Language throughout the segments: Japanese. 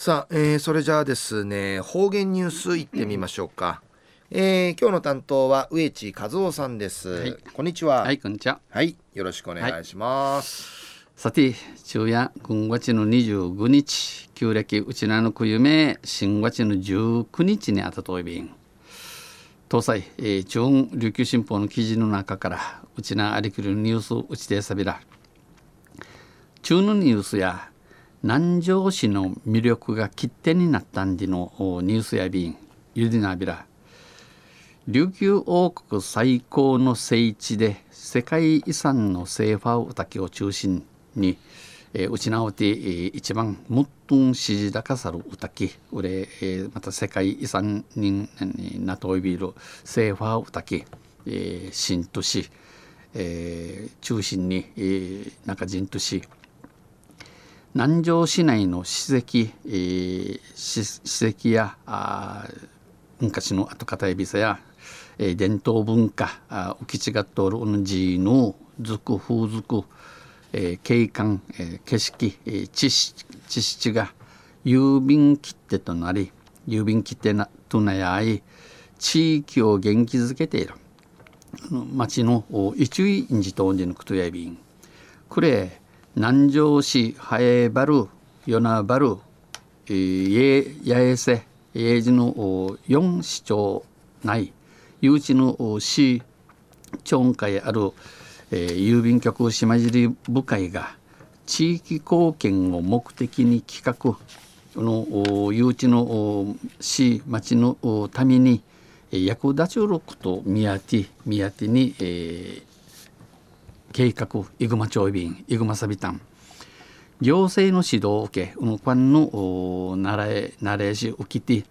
さあ、えー、それじゃあですね方言ニュースいってみましょうか、えー、今日の担当は植地和夫さんです、はい、こんにちは。はいこんにちは。はいよろしくお願いします、はい、さて昼夜今月の25日旧暦うちなのくゆめ新月の19日にあたといびん。東西、えー、中琉球新報の記事の中からうちなありきるニュースうちでさびら。中のニュースや南城市の魅力が切手になったんでのニュースや便ゆりなびら琉球王国最高の聖地で世界遺産のセーファー滝を中心に、えー、うちなおて、えー、一番もっとん支持高さる歌きうれ、えー、また世界遺産になといびるセーファー歌き、えー、新都市、えー、中心に、えー、中人都市。南城市内の史跡、えー、史跡やあ昔の後片指さや、えー、伝統文化あ浮き違っておるうんじのずく風俗、えー、景観、えー、景色、えー、知識が郵便切手となり郵便切手なとなやい地域を元気づけている。町の一位んじとんじのくとやびんこれ南城市ハエバル与那原八重瀬永治の4市町内誘致の市町会ある、えー、郵便局島尻部会が地域貢献を目的に企画の誘致の市町のために役立ちること宮手宮手に、えー、計画イグマ町便イグマサビタン。行政の指導を受け運搬の習え習えし受きて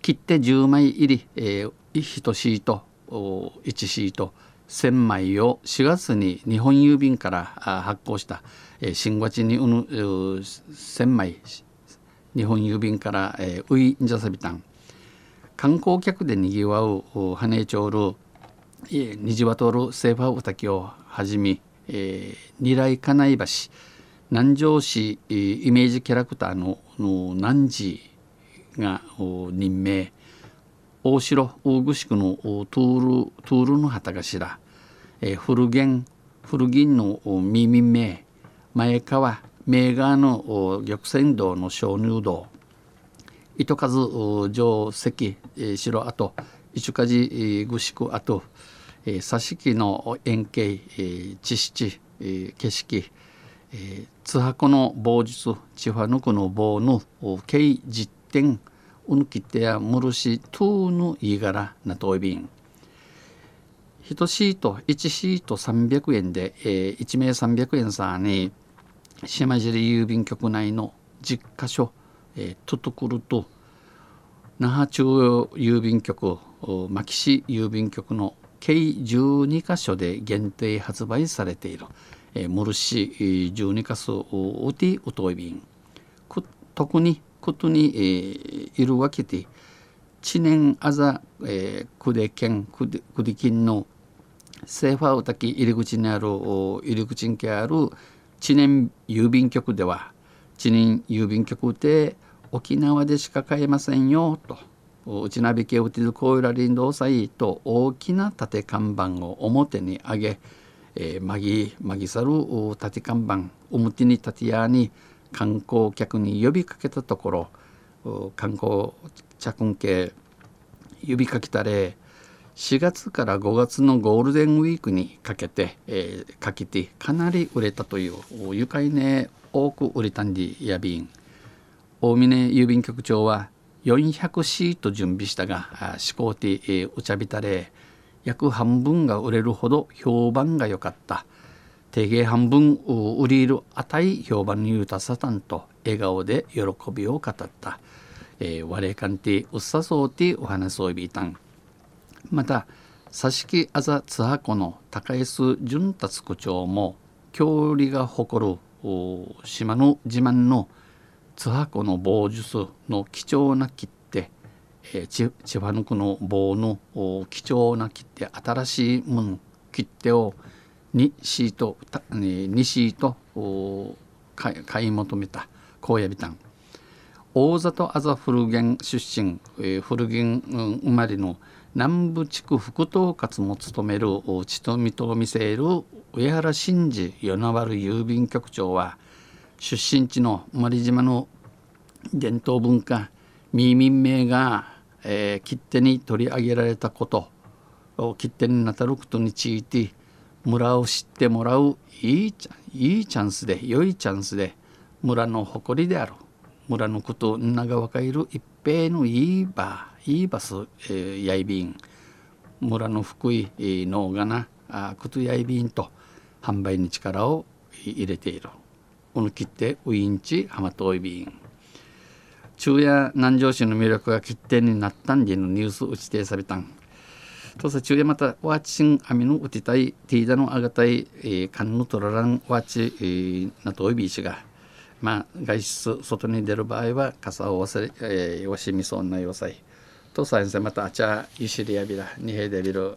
切って10枚入り、えー、1シート1シート1000枚を4月に日本郵便から発行した、えー、新月にうぬ1000枚日本郵便から、えー、ウイジャサビタン。観光客でにぎわう羽根町るにじわとるセーファーウタキをはじめ、えー、二来金井橋南城市イメージキャラクターのの南寺が任命大城大具宿のトゥールトゥールの旗頭、えー、古源古銀の耳名前川名川の玉泉道の鍾乳洞糸数城石、え、城跡一梶具宿跡えー、挿し木の円形、えー、地質、えー、景色、えー、津箱の棒術千葉ぬくの棒の計実点うぬきてやむるしとうぬいがらなといびん。1シート1シート300円で、えー、1名300円さに島尻郵便局内の10箇所、えー、トトクルと那覇中央郵便局牧師郵便局の計12箇所で限定発売されている、えー、モルシ12箇所ウティウトイビン特にことに、えー、いるわけで知念あざ、えー、クデ県クデクデ金のセーファーウタキ入り口にある入り口にある知念郵便局では知念郵便局で沖縄でしか買えませんよと。内鍋家をてるコイラ林道祭と大きな縦看板を表に上げ、えー、まぎまぎさる縦看板表に立てやに観光客に呼びかけたところ観光着系呼びかけたれ4月から5月のゴールデンウィークにかけて、えー、かけてかなり売れたという愉快ね多く売れたんでやびん大峰郵便局長は400シート準備したが思考てお茶びたれ約半分が売れるほど評判が良かった。定芸半分売り入る値評判に言うたさたんと笑顔で喜びを語った、えー、我々鑑定うっさそうてお話をびいたん。また佐敷あざ津波湖の高安潤達区長も郷里が誇る島の自慢の津波湖の棒術の貴重な切手、えー、千千葉ぬくの棒の貴重な切手新しいもの切手を2シート2シート買い求めた高野ビタン大里あざ古源出身、えー、古源、生まれの南部地区副統括も務めるちとみと見せる上原真二与那原郵便局長は出身地の生まれ島の伝統文化民民名が、えー、切手に取り上げられたこと切手になたることについて村を知ってもらういいいいチャンスで良いチャンスで村の誇りである村のこと長若いる一平のいい場いいバス、えー、やいびん村の福井のがなあくとやいびんと販売に力を入れている。この切手ウインチ浜遠いびん昼夜南城市の魅力が切手になったんでのニュース打ち定されたん。とさ昼夜またワーチシンアミの打ちたいティーダのあがたい、えー、カンヌトラランワーチ、えー、なといびいしがまあ外出外に出る場合は傘を忘れ、えー、わしみそうな要塞とさんせまたあちゃゆしりやびらにへでびる